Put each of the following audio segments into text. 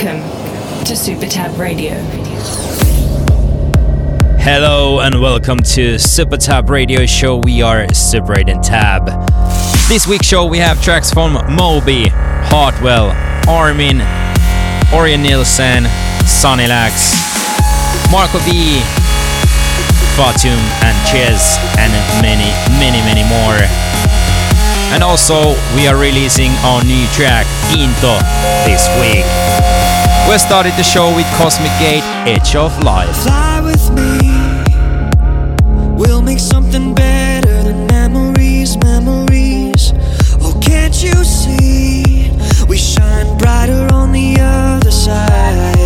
Welcome to Super Tab Radio. Hello and welcome to Super Tab Radio Show. We are Super 8 and Tab. This week's show we have tracks from Moby, Hardwell, Armin, Orjan Nilsen, Sunny Lax, Marco V, Fatum and JES, and many, many, many more. And also, we are releasing our new track, Into, this week. We started the show with Cosmic Gate, Edge of Life. Fly with me, we'll make something better than memories, memories. Oh, can't you see? We shine brighter on the other side.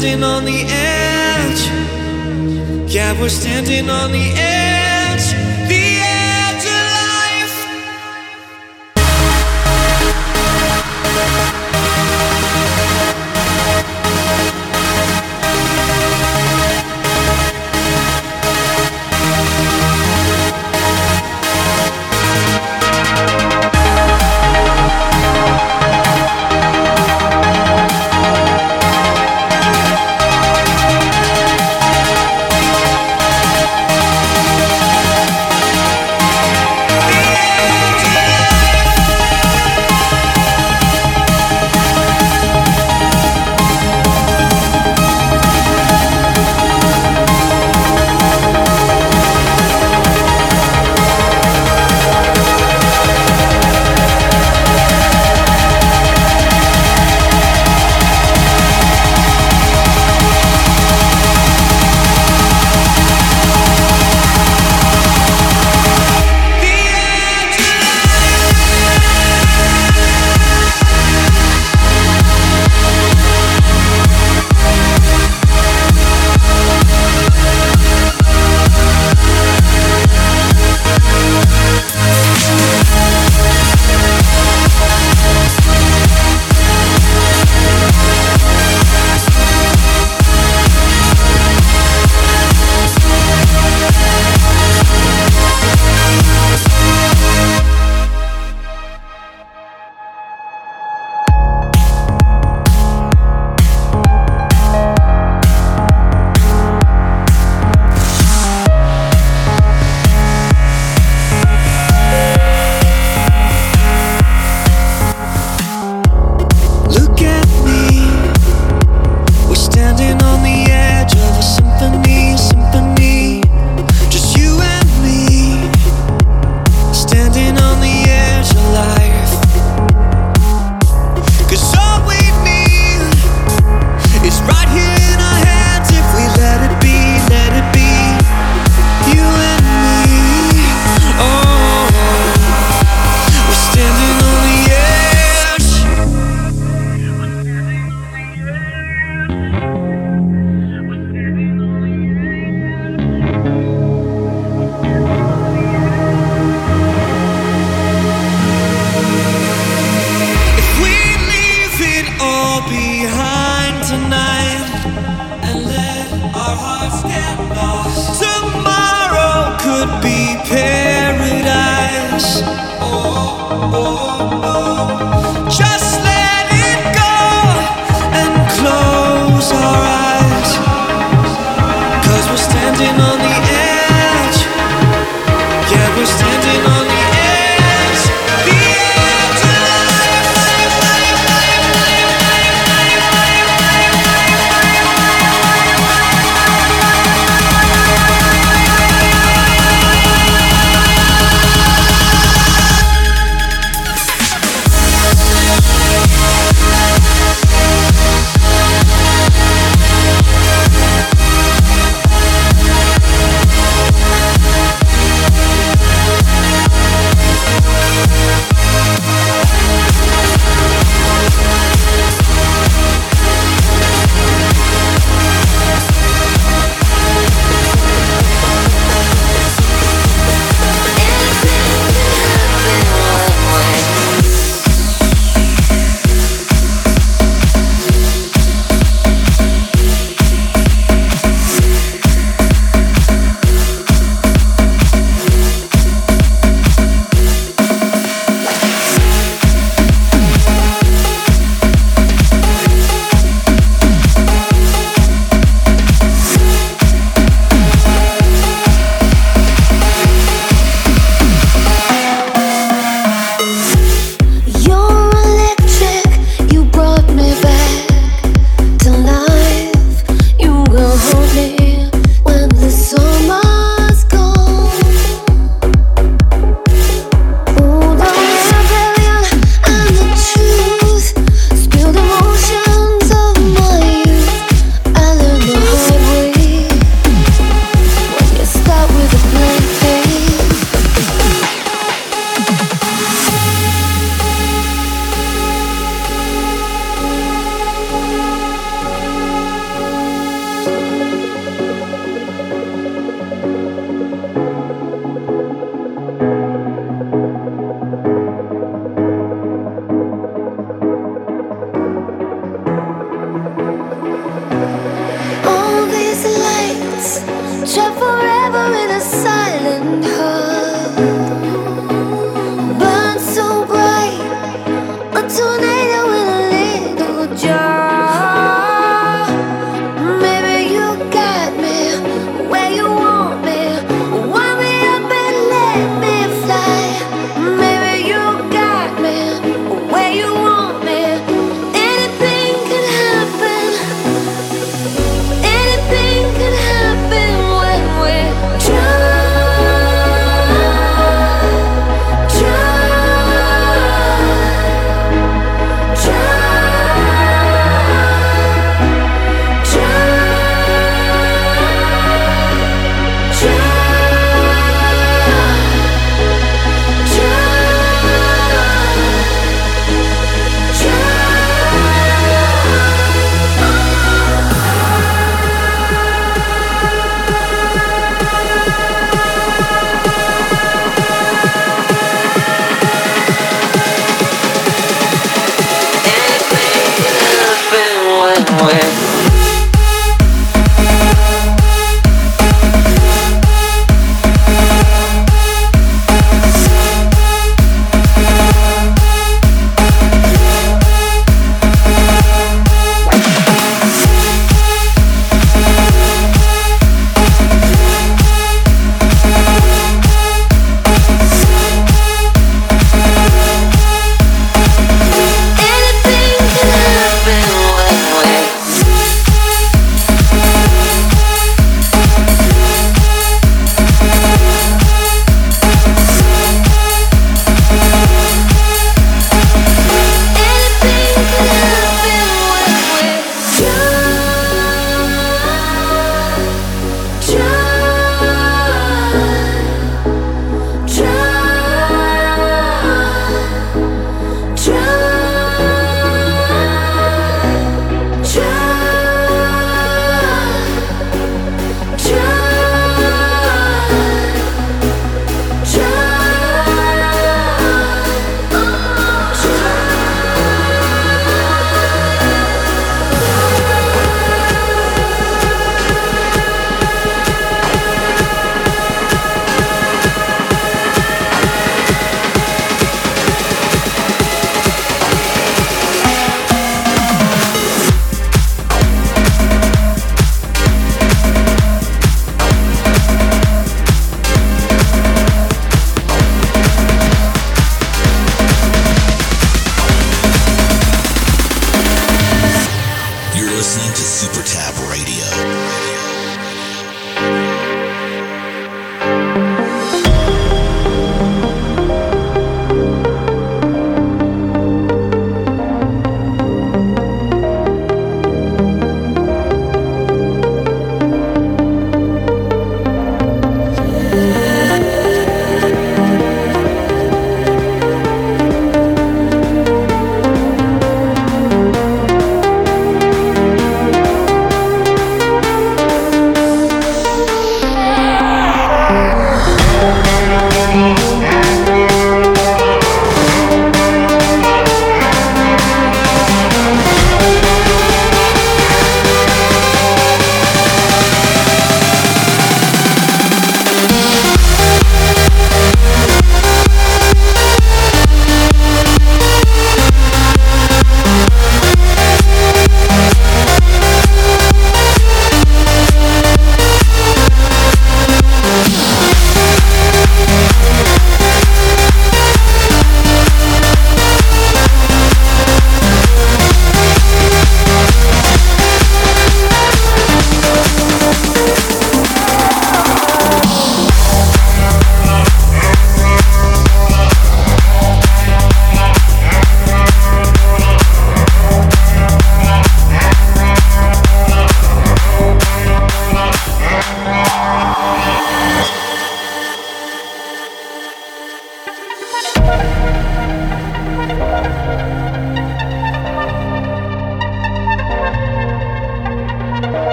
Standing on the edge. Yeah, we're standing on the edge.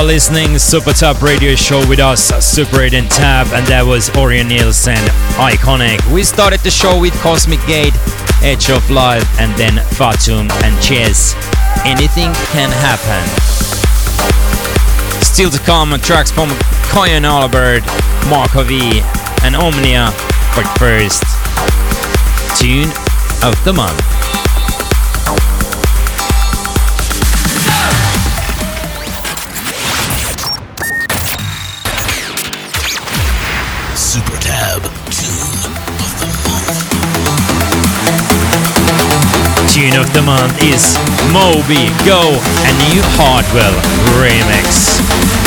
Are listening Super Tab Radio Show with us, Super 8 and Tab, and that was Orjan Nilsen, Iconic. We started the show with Cosmic Gate, Edge of Life, and then Fatum and JES. Anything can happen. Still to come, tracks from Kyau and Albert, Marco V, and Omnia, but first, Tune of the Month. Tune of the month is Moby Go, a new Hardwell remix.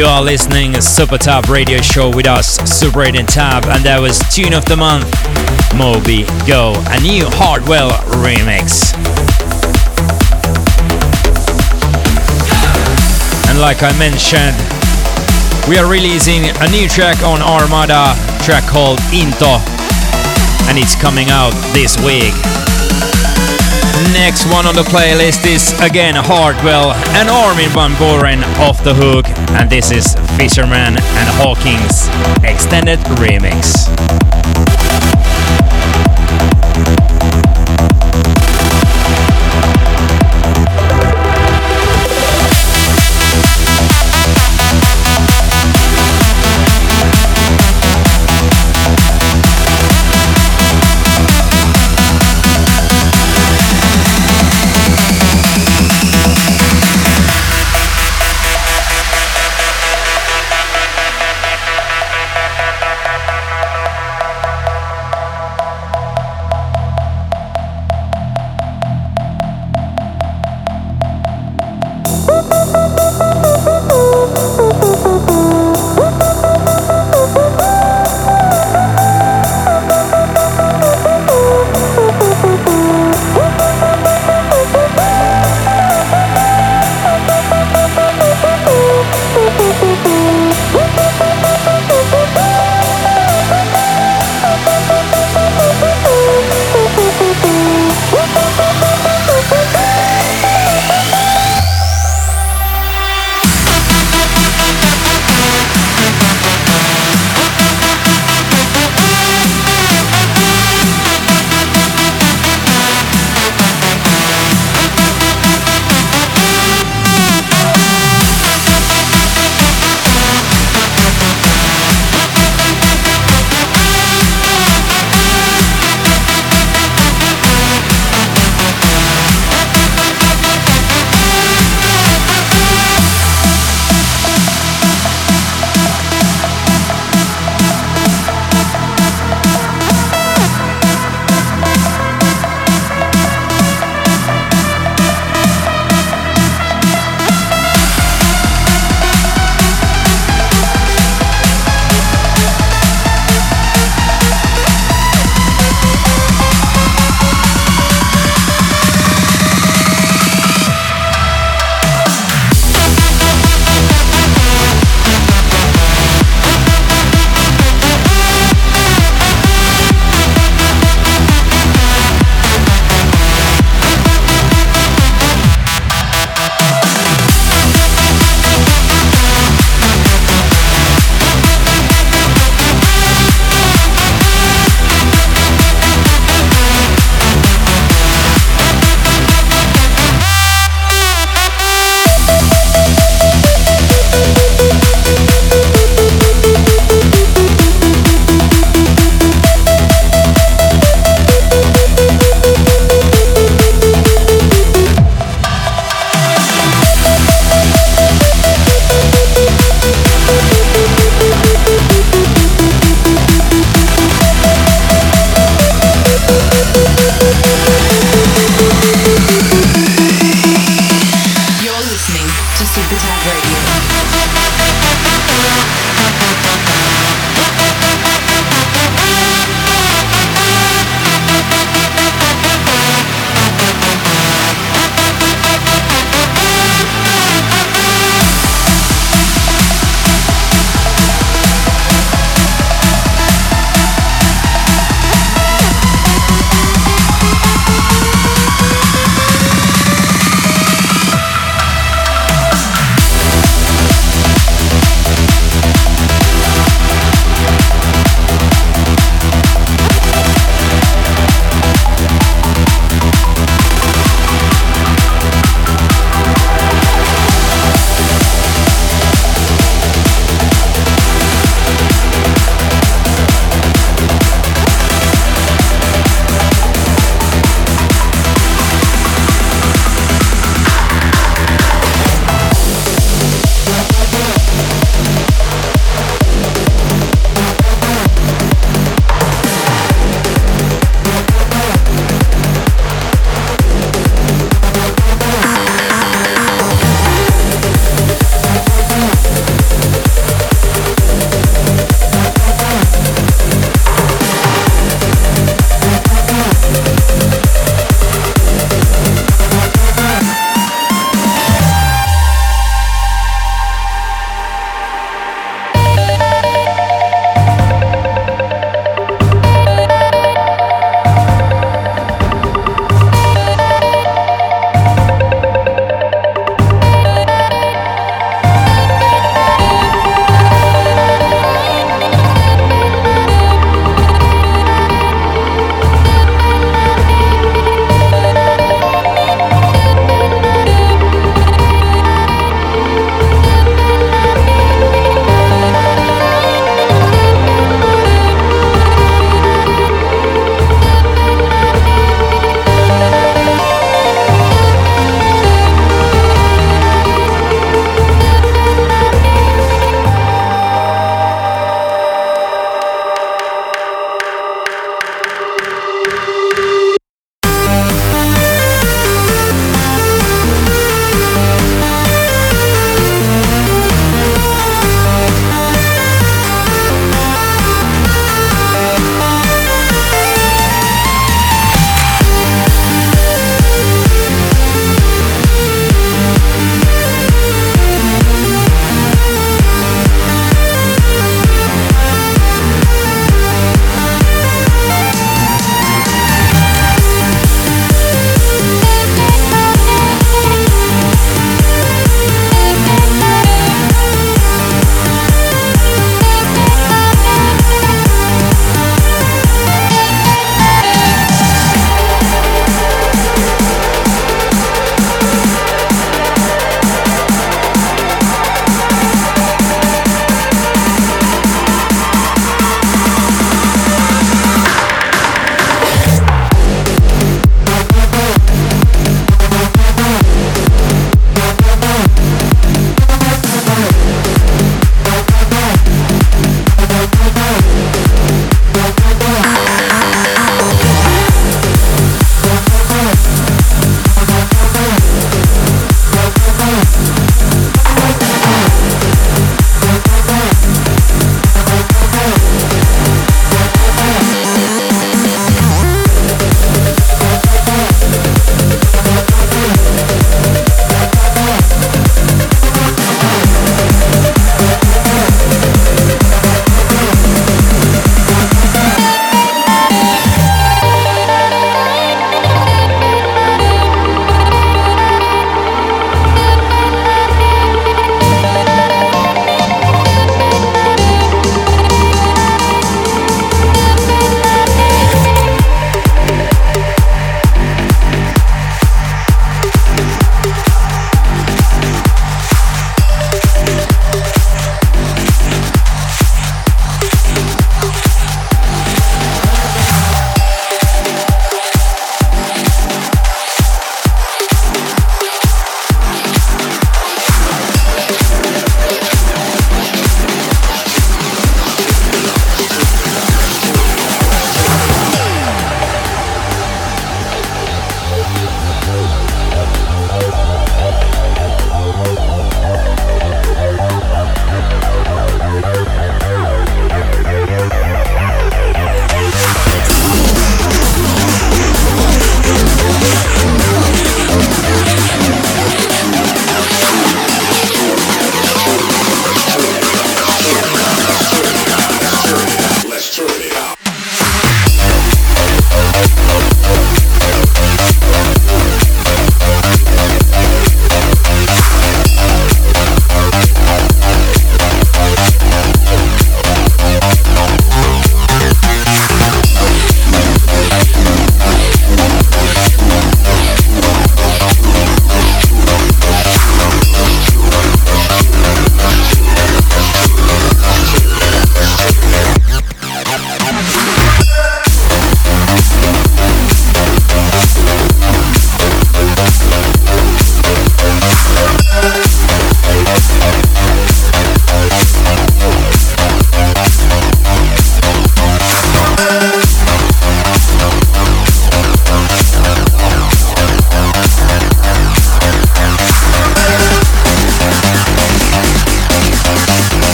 You are listening to Super Tab Radio Show with us, Super 8 and Tab, and that was Tune of the Month, Moby Go, a new Hardwell remix. And like I mentioned, we are releasing a new track on Armada, track called Into, and it's coming out this week. Next one on the playlist is again Hardwell and Armin van Buuren off the hook, and this is Fisherman and Hawkins extended remix.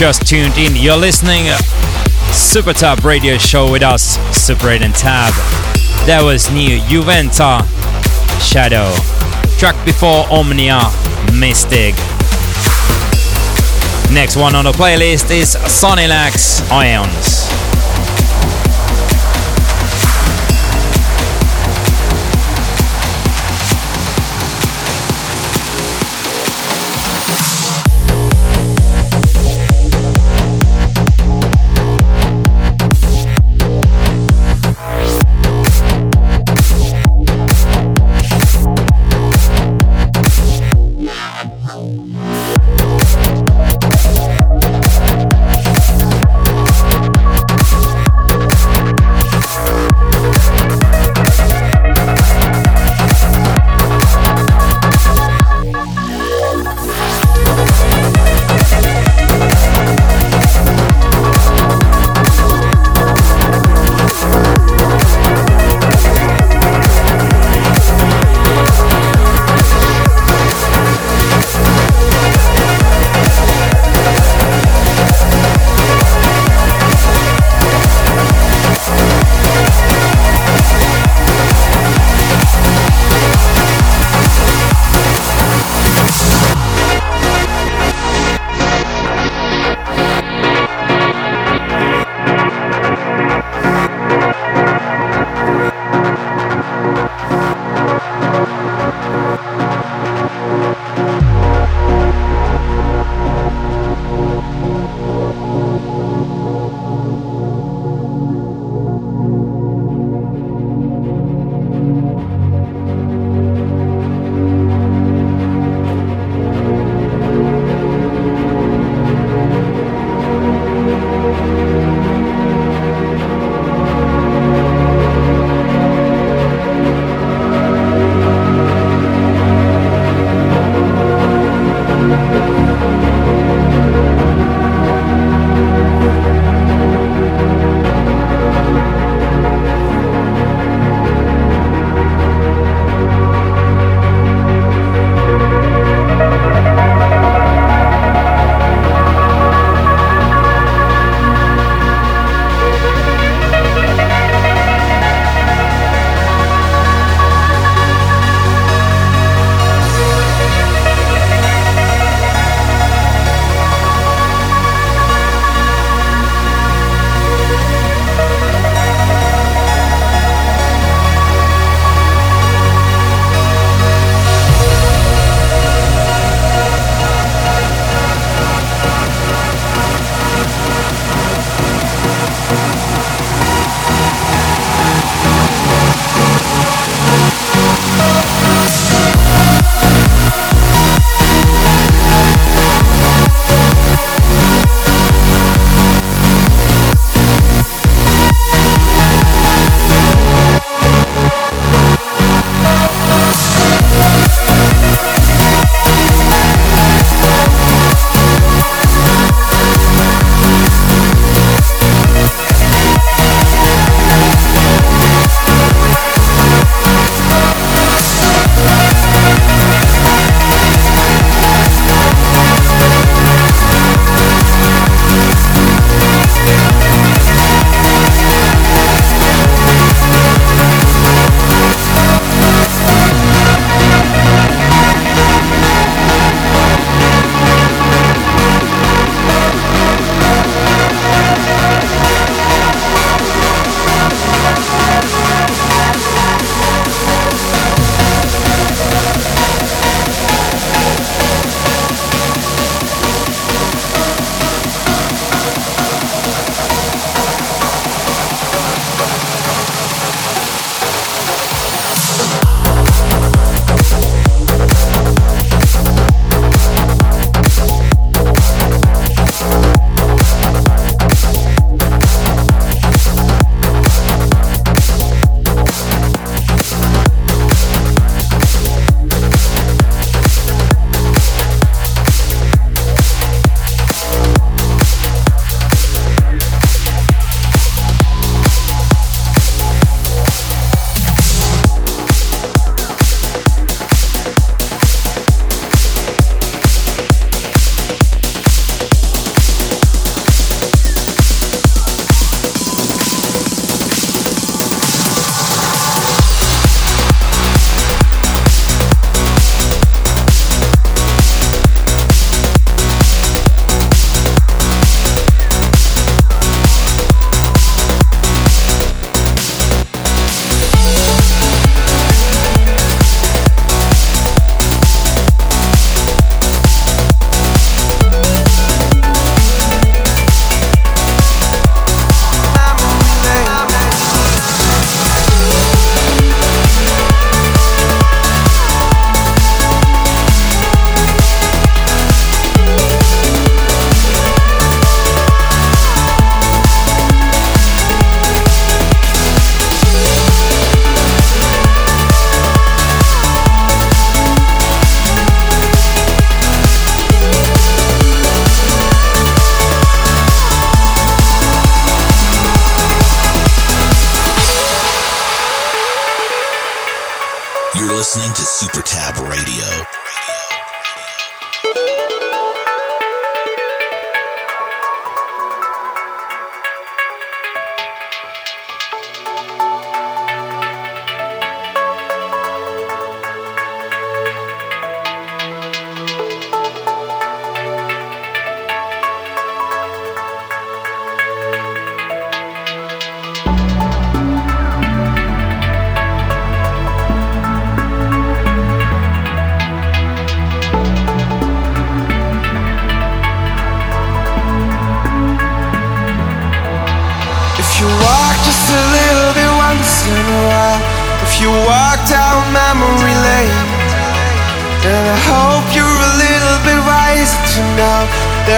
Just tuned in, you're listening Super Tab Radio Show with us, Super 8 and Tab. That was new Juventa Shadow. Track before Omnia Mystique. Next one on the playlist is Sonilax Aeons.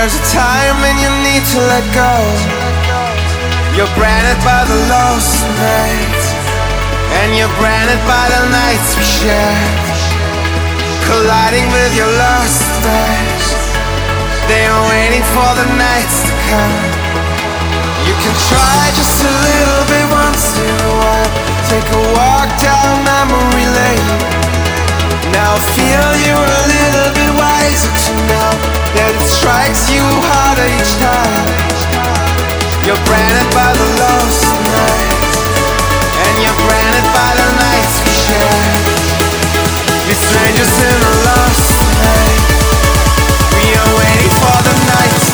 There's a time when you need to let go. You're branded by the lost nights, and you're branded by the nights we share. Colliding with your lost eyes, they are waiting for the nights to come. You can try just a little bit once in a while. Take a walk down memory lane. Now I feel you're a little bit wiser to know that it strikes you harder each time. You're branded by the lost nights, and you're branded by the nights we share. We're strangers in a lost night. We are waiting for the nights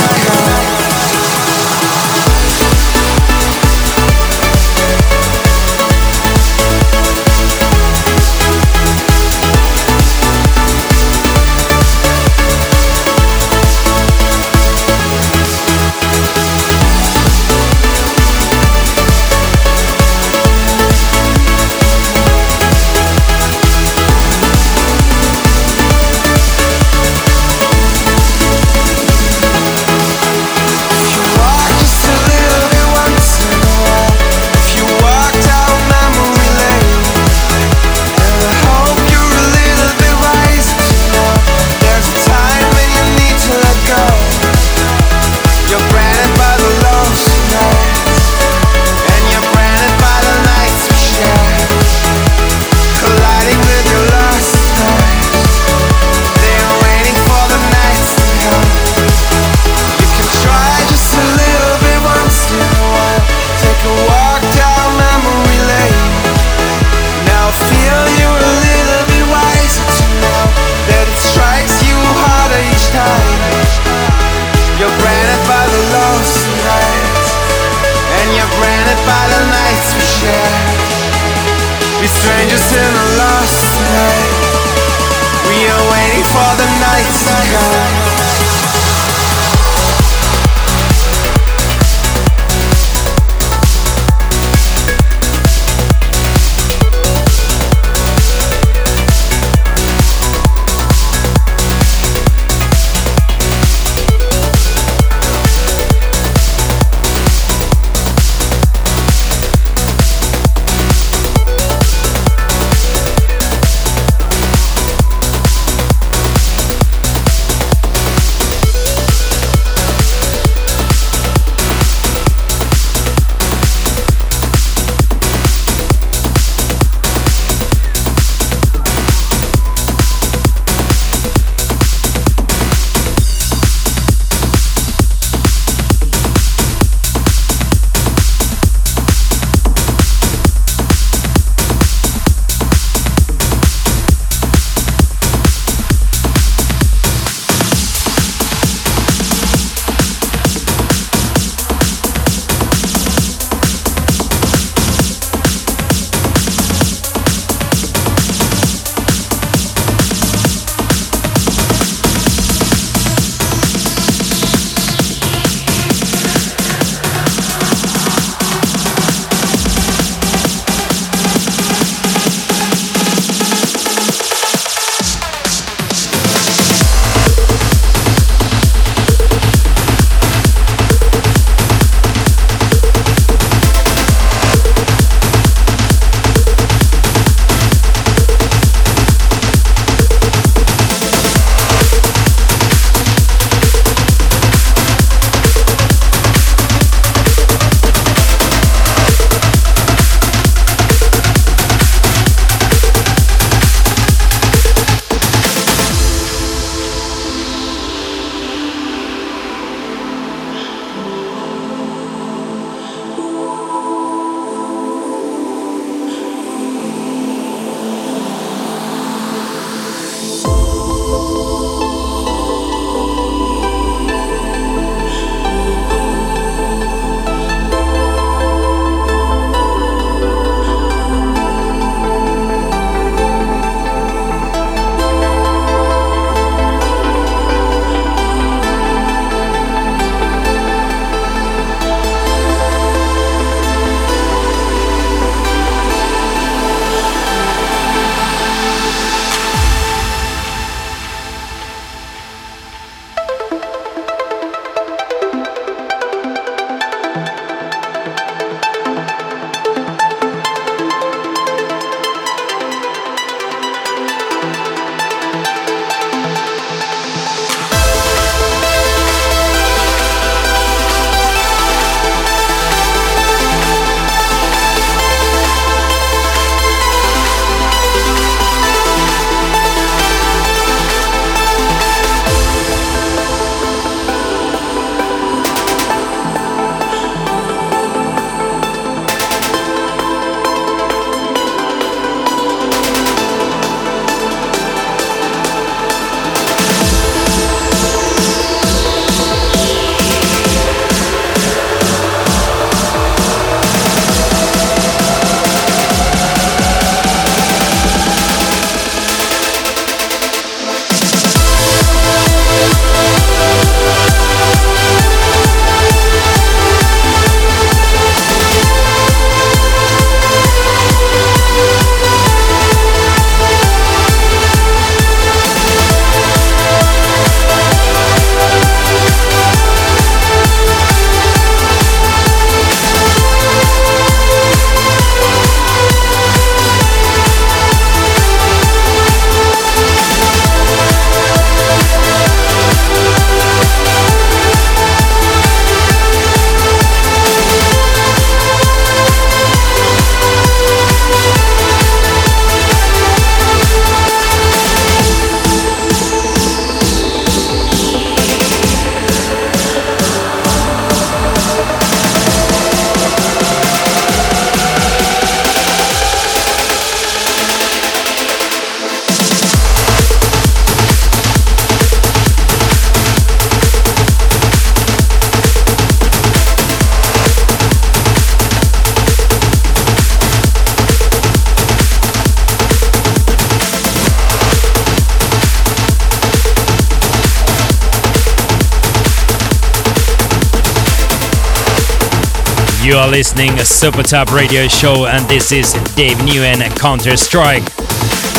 You are listening to Super Tab Radio Show, and this is Dave Neven Counter Strike.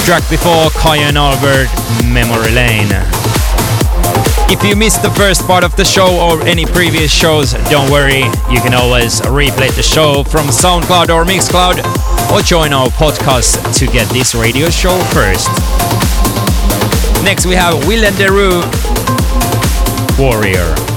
Track before Kyau and Albert Memory Lane. If you missed the first part of the show or any previous shows, don't worry, you can always replay the show from SoundCloud or Mixcloud or join our podcast to get this radio show first. Next we have Willem de Roo Warrior.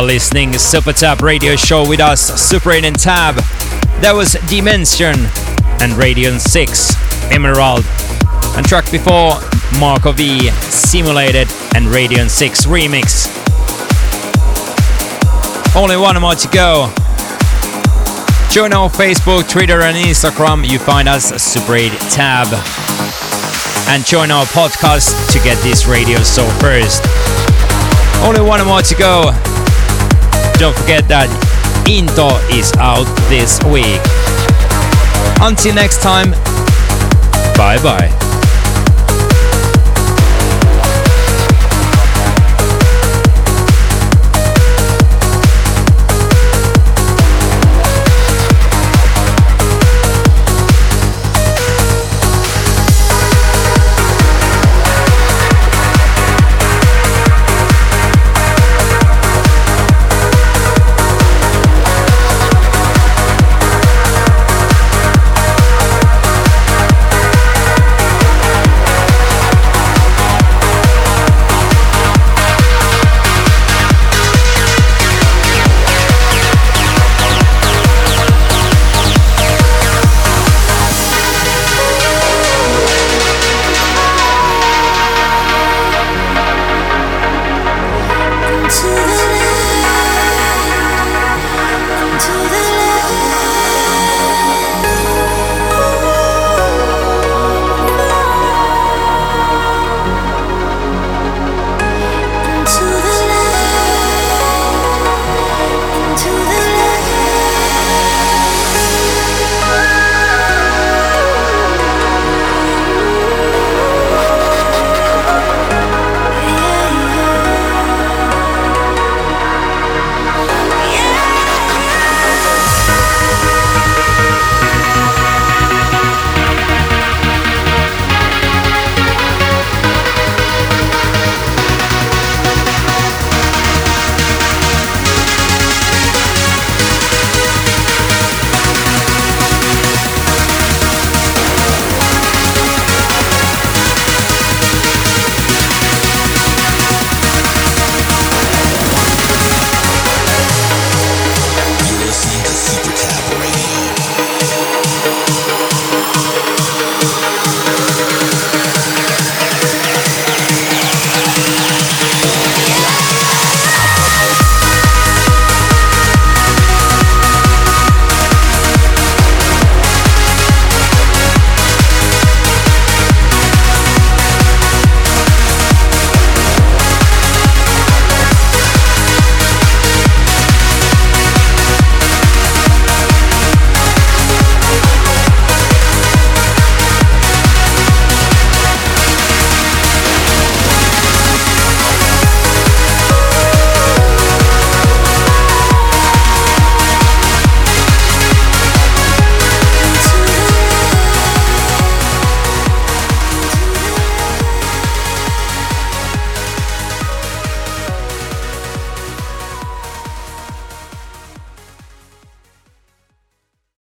Are listening Super Tab Radio Show with us, Super 8 and Tab. That was Dimension and Radion 6, Emerald. And track before, Marco V, Simulated and Radion 6 Remix. Only one more to go. Join our Facebook, Twitter, and Instagram. You find us Super 8 Tab. And join our podcast to get this radio show first. Only one more to go. Don't forget that Into is out this week. Until next time, bye bye.